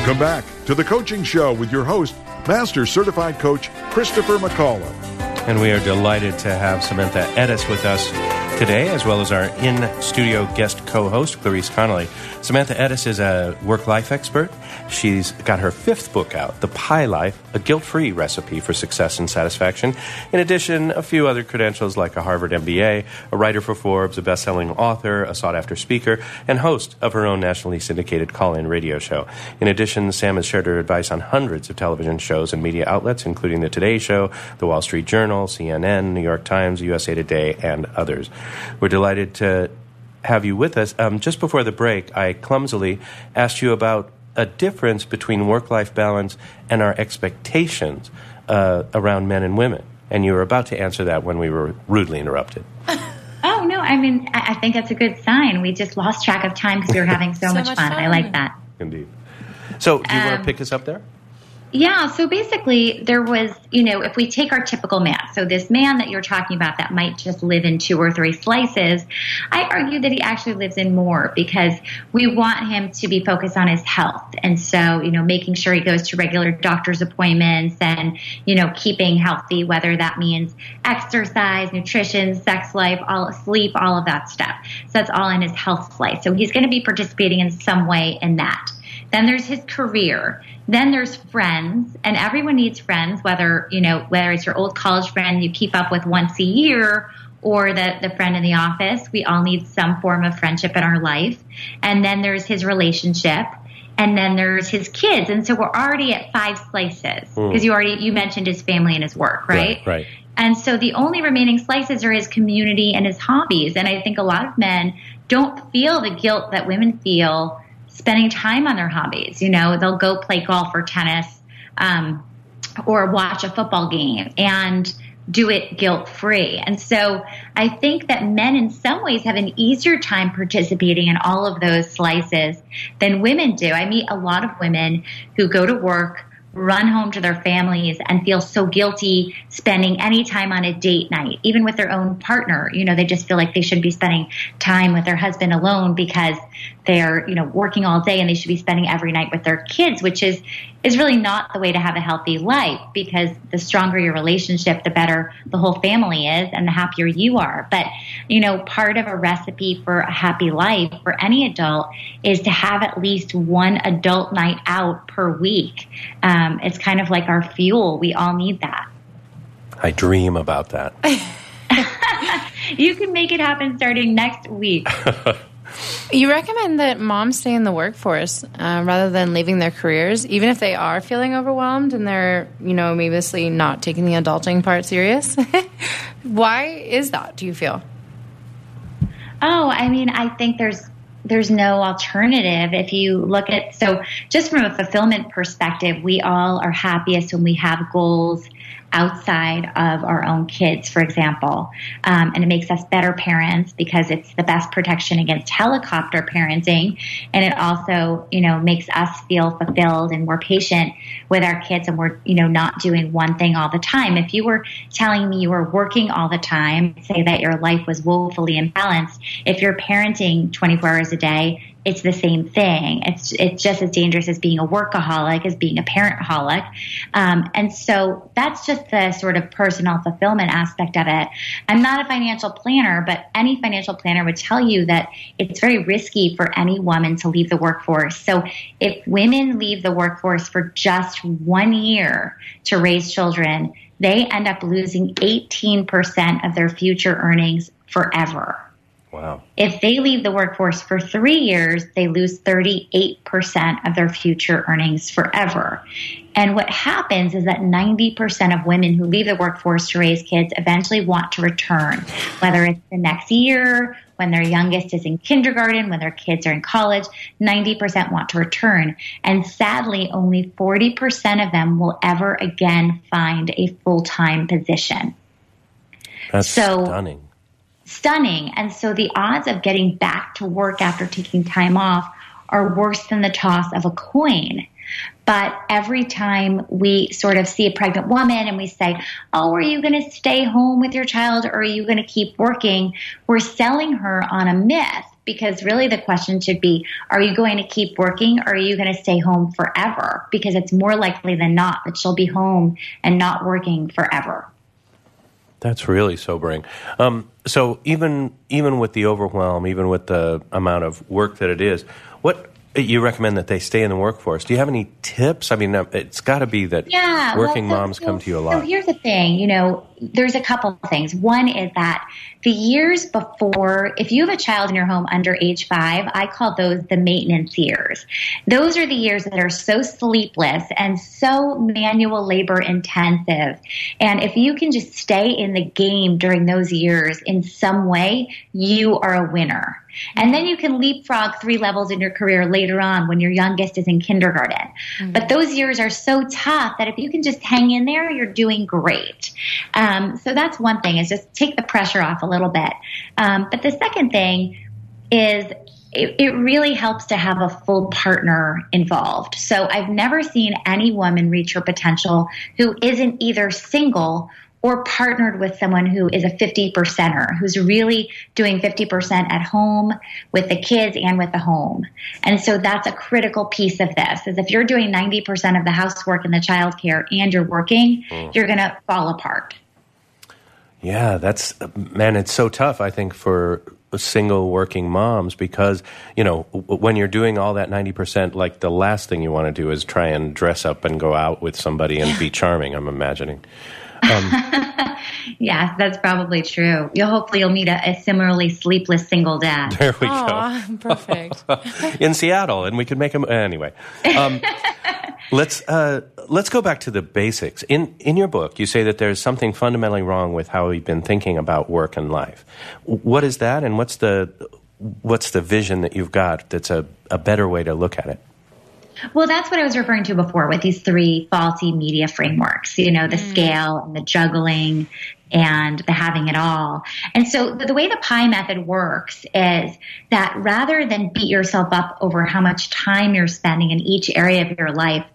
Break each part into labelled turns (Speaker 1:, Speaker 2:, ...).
Speaker 1: Welcome back to the Coaching Show with your host, Master Certified Coach Christopher McCullough.
Speaker 2: And we are delighted to have Samantha Ettus with us today, as well as our in studio guest co host, Clarice Connolly. Samantha Ettus is a work life expert. She's got her fifth book out, The Pie Life, a guilt free recipe for success and satisfaction. In addition, a few other credentials like a Harvard MBA, a writer for Forbes, a best selling author, a sought after speaker, and host of her own nationally syndicated call in radio show. In addition, Sam has shared her advice on hundreds of television shows and media outlets, including The Today Show, The Wall Street Journal, CNN, New York Times, USA Today, and others. We're delighted to have you with us. Um, just before the break, I clumsily asked you about a difference between work life balance and our expectations uh, around men and women. And you were about to answer that when we were rudely interrupted.
Speaker 3: Oh no! I mean, I I think that's a good sign. We just lost track of time because we were having so,
Speaker 4: So
Speaker 3: much,
Speaker 4: much
Speaker 3: fun. I like that.
Speaker 2: Indeed. So, do you want
Speaker 3: Um,
Speaker 2: to pick us up there?
Speaker 3: Yeah. So basically, there was, you know, if we take our typical man, so this man that you're talking about that might just live in two or three slices, I argue that he actually lives in more because we want him to be focused on his health. And so, you know, making sure he goes to regular doctor's appointments and, you know, keeping healthy, whether that means exercise, nutrition, sex life, all sleep, all of that stuff. So that's all in his health slice. So he's going to be participating in some way in that. Then there's his career. Then there's friends, and everyone needs friends, whether, you know, whether it's your old college friend you keep up with once a year or the, the friend in the office. We all need some form of friendship in our life. And then there's his relationship. And then there's his kids. And so we're already at five slices hmm. because you already, you mentioned his family and his work, right?
Speaker 2: Right, right.
Speaker 3: And so the only remaining slices are his community and his hobbies. And I think a lot of men don't feel the guilt that women feel spending time on their hobbies. You know, they'll go play golf or tennis um, or watch a football game and do it guilt free. And so I think that men in some ways have an easier time participating in all of those slices than women do. I meet a lot of women who go to work run home to their families and feel so guilty spending any time on a date night, even with their own partner. You know, they just feel like they should be spending time with their husband alone because they're, you know, working all day and they should be spending every night with their kids, which is is really not the way to have a healthy life because the stronger your relationship, the better the whole family is and the happier you are. But, you know, part of a recipe for a happy life for any adult is to have at least one adult night out per week. Um, it's kind of like our fuel. We all need that.
Speaker 2: I dream about that.
Speaker 3: You can make it happen starting next week.
Speaker 5: You recommend that moms stay in the workforce uh, rather than leaving their careers, even if they are feeling overwhelmed and they're, you know, maybe not taking the adulting part serious. Why is that? Do you feel?
Speaker 3: Oh, I mean, I think there's there's no alternative if you look at so just from a fulfillment perspective, we all are happiest when we have goals outside of our own kids, for example. Um, and it makes us better parents because it's the best protection against helicopter parenting. And it also, you know, makes us feel fulfilled and we're patient with our kids and we're, you know, not doing one thing all the time. If you were telling me you were working all the time, say that your life was woefully imbalanced, if you're parenting 24 hours a day, it's the same thing. It's it's just as dangerous as being a workaholic as being a parentaholic, um, and so that's just the sort of personal fulfillment aspect of it. I'm not a financial planner, but any financial planner would tell you that it's very risky for any woman to leave the workforce. So if women leave the workforce for just one year to raise children, they end up losing 18% of their future earnings forever.
Speaker 2: Wow.
Speaker 3: If they leave the workforce for three years, they lose 38% of their future earnings forever. And what happens is that 90% of women who leave the workforce to raise kids eventually want to return, whether it's the next year, when their youngest is in kindergarten, when their kids are in college, 90% want to return. And sadly, only 40% of them will ever again find a full time position.
Speaker 2: That's
Speaker 3: So-
Speaker 2: stunning.
Speaker 3: Stunning. And so the odds of getting back to work after taking time off are worse than the toss of a coin. But every time we sort of see a pregnant woman and we say, Oh, are you going to stay home with your child or are you going to keep working? We're selling her on a myth because really the question should be, Are you going to keep working or are you going to stay home forever? Because it's more likely than not that she'll be home and not working forever.
Speaker 2: That's really sobering. Um, so even even with the overwhelm, even with the amount of work that it is, what you recommend that they stay in the workforce? Do you have any tips? I mean, uh, it's got to be that
Speaker 3: yeah,
Speaker 2: working
Speaker 3: well, so-
Speaker 2: moms come to you a lot.
Speaker 3: So here's the thing, you know, there's a couple of things. One is that the years before, if you have a child in your home under age five, I call those the maintenance years. Those are the years that are so sleepless and so manual labor intensive. And if you can just stay in the game during those years in some way, you are a winner. And then you can leapfrog three levels in your career later on when your youngest is in kindergarten. But those years are so tough that if you can just hang in there, you're doing great. Um, so that's one thing is just take the pressure off a little bit. Um, but the second thing is it, it really helps to have a full partner involved. So I've never seen any woman reach her potential who isn't either single or partnered with someone who is a 50 percenter, who's really doing 50% at home with the kids and with the home. And so that's a critical piece of this is if you're doing 90% of the housework and the childcare and you're working, you're going to fall apart.
Speaker 2: Yeah, that's man. It's so tough. I think for single working moms because you know when you're doing all that ninety percent, like the last thing you want to do is try and dress up and go out with somebody and be charming. I'm imagining.
Speaker 3: Yeah, that's probably true. You'll hopefully you'll meet a, a similarly sleepless single dad.
Speaker 2: There we
Speaker 5: Aw, perfect.
Speaker 2: in Seattle, and we could make them anyway. Um, let's uh, let's go back to the basics. In in your book, you say that there's something fundamentally wrong with how we've been thinking about work and life. What is that, and what's the what's the vision that you've got that's a, a better way to look at it?
Speaker 3: Well, that's what I was referring to before with these three faulty media frameworks, you know, the scale and the juggling and the having it all. And so the, the way the pie method works is that rather than beat yourself up over how much time you're spending in each area of your life,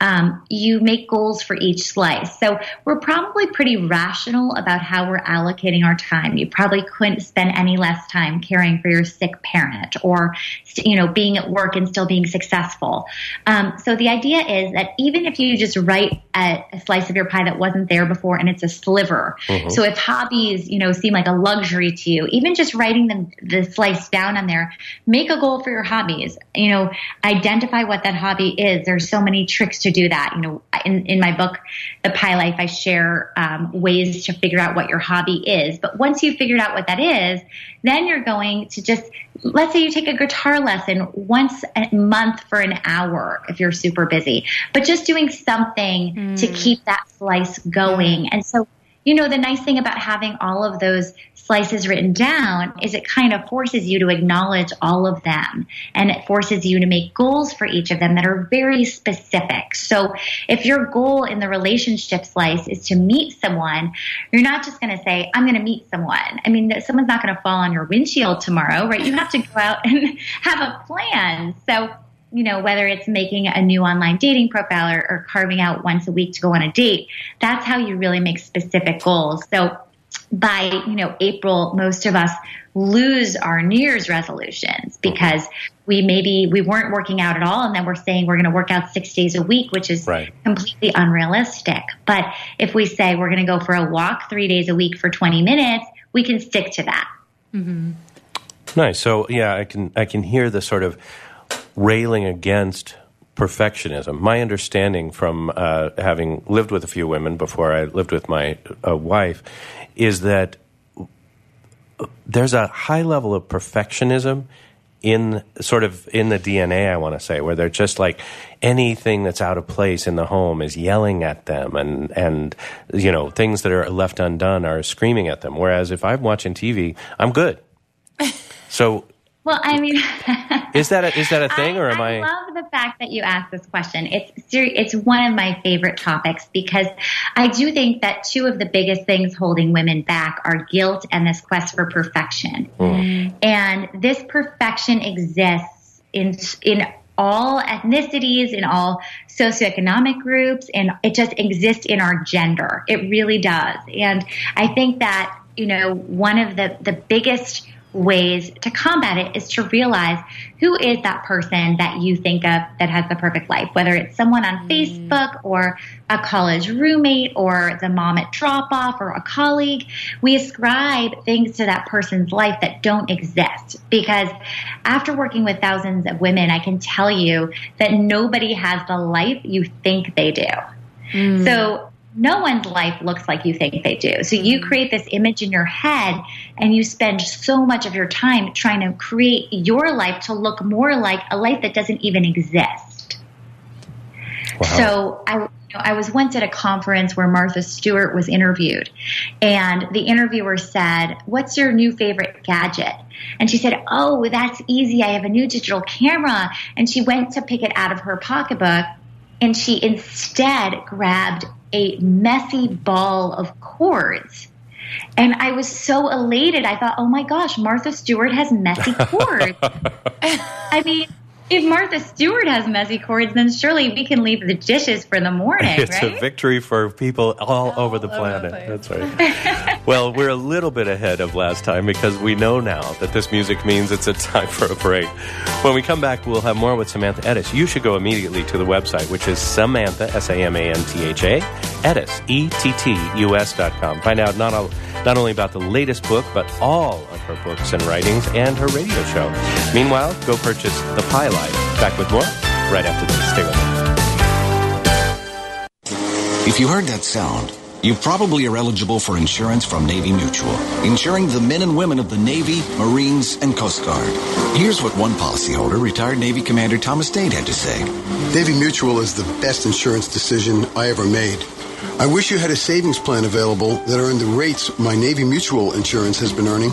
Speaker 3: um, you make goals for each slice. So we're probably pretty rational about how we're allocating our time. You probably couldn't spend any less time caring for your sick parent or, you know, being at work and still being successful. Um, so the idea is that even if you just write a, a slice of your pie that wasn't there before and it's a sliver. So if hobbies, you know, seem like a luxury to you, even just writing them, the slice down on there, make a goal for your hobbies. You know, identify what that hobby is. There's so many tricks to do that. You know, in, in my book, The Pie Life, I share um, ways to figure out what your hobby is. But once you've figured out what that is, then you're going to just, let's say you take a guitar lesson once a month for an hour if you're super busy, but just doing something to keep that slice going. And so, you know, the nice thing about having all of those slices written down is it kind of forces you to acknowledge all of them and it forces you to make goals for each of them that are very specific. So if your goal in the relationship slice is to meet someone, you're not just going to say, I'm going to meet someone. I mean, someone's not going to fall on your windshield tomorrow, right? You have to go out and have a plan. So you know, whether it's making a new online dating profile or, or carving out once a week to go on a date, that's how you really make specific goals. So by, you know, April, most of us lose our New Year's resolutions because we maybe we weren't working out at all and then we're saying we're going to work out six days a week, which is
Speaker 2: Right.
Speaker 3: completely unrealistic. But if we say we're going to go for a walk three days a week for 20 minutes, we can stick to that. Mm-hmm.
Speaker 2: Nice. So yeah, I can I can hear the sort of railing against perfectionism. My understanding from uh, having lived with a few women before I lived with my uh, wife is that there's a high level of perfectionism in sort of in the DNA, I want to say, where they're just like anything that's out of place in the home is yelling at them, and and you know things that are left undone are screaming at them. Whereas if I'm watching TV, I'm good. So
Speaker 3: Well, I mean,
Speaker 2: is that a, is that a thing, or am I?
Speaker 3: I love the fact that you asked this question. It's ser- it's one of my favorite topics because I do think that two of the biggest things holding women back are guilt and this quest for perfection. Hmm. And this perfection exists in in all ethnicities, in all socioeconomic groups, and it just exists in our gender. It really does. And I think that you know one of the the biggest ways to combat it is to realize who is that person that you think of that has the perfect life, whether it's someone on mm. Facebook or a college roommate or the mom at drop off or a colleague. We ascribe things to that person's life that don't exist because after working with thousands of women, I can tell you that nobody has the life you think they do. Mm. So no one's life looks like you think they do. So you mm-hmm. create this image in your head and you spend so much of your time trying to create your life to look more like a life that doesn't even exist. So I, you know, I was once at a conference where Martha Stewart was interviewed, and the interviewer said, "What's your new favorite gadget?" And she said, "Oh, that's easy. I have a new digital camera." And she went to pick it out of her pocketbook, and she instead grabbed a messy ball of cords. And I was so elated. I thought, oh my gosh, Martha Stewart has messy cords. I mean, if Martha Stewart has messy cords, then surely we can leave the dishes for the morning,
Speaker 2: It's
Speaker 3: right?
Speaker 2: a victory for people all, over the
Speaker 5: over the
Speaker 2: planet. That's right. well, we're a little bit ahead of last time because we know now that this music means it's a time for a break. When we come back, we'll have more with Samantha Ettus. You should go immediately to the website, which is Samantha, S A M A N T H A, Ettus, E T T U S dot com. Find out not, all, not only about the latest book, but all of her books and writings and her radio show. Meanwhile, go purchase The Pie Life. Back with more right after this. Stay with us.
Speaker 6: If you heard that sound, you probably are eligible for insurance from Navy Mutual, insuring the men and women of the Navy, Marines, and Coast Guard. Here's what one policyholder, retired Navy Commander Thomas Dade, had to say.
Speaker 7: Navy Mutual is the best insurance decision I ever made. I wish you had a savings plan available that earned the rates my Navy Mutual insurance has been earning.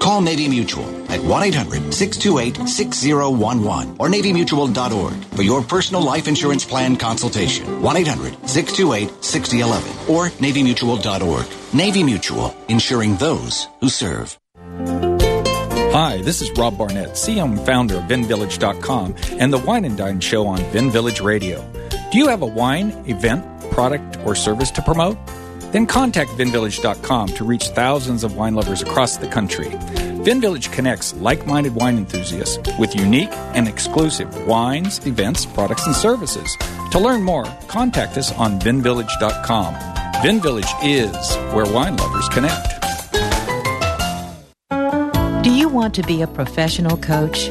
Speaker 6: Call Navy Mutual at 1-800-628-6011 or navymutual.org for your personal life insurance plan consultation. 1-800-628-6011 or navymutual.org. Navy Mutual, insuring those who serve.
Speaker 8: Hi, this is Rob Barnett, and founder of VinVillage.com and the Wine and Dine Show on Vin Village Radio. Do you have a wine, event, product, or service to promote? Then contact VinVillage.com to reach thousands of wine lovers across the country. VinVillage connects like minded wine enthusiasts with unique and exclusive wines, events, products, and services. To learn more, contact us on VinVillage.com. VinVillage is where wine lovers connect.
Speaker 9: Do you want to be a professional coach?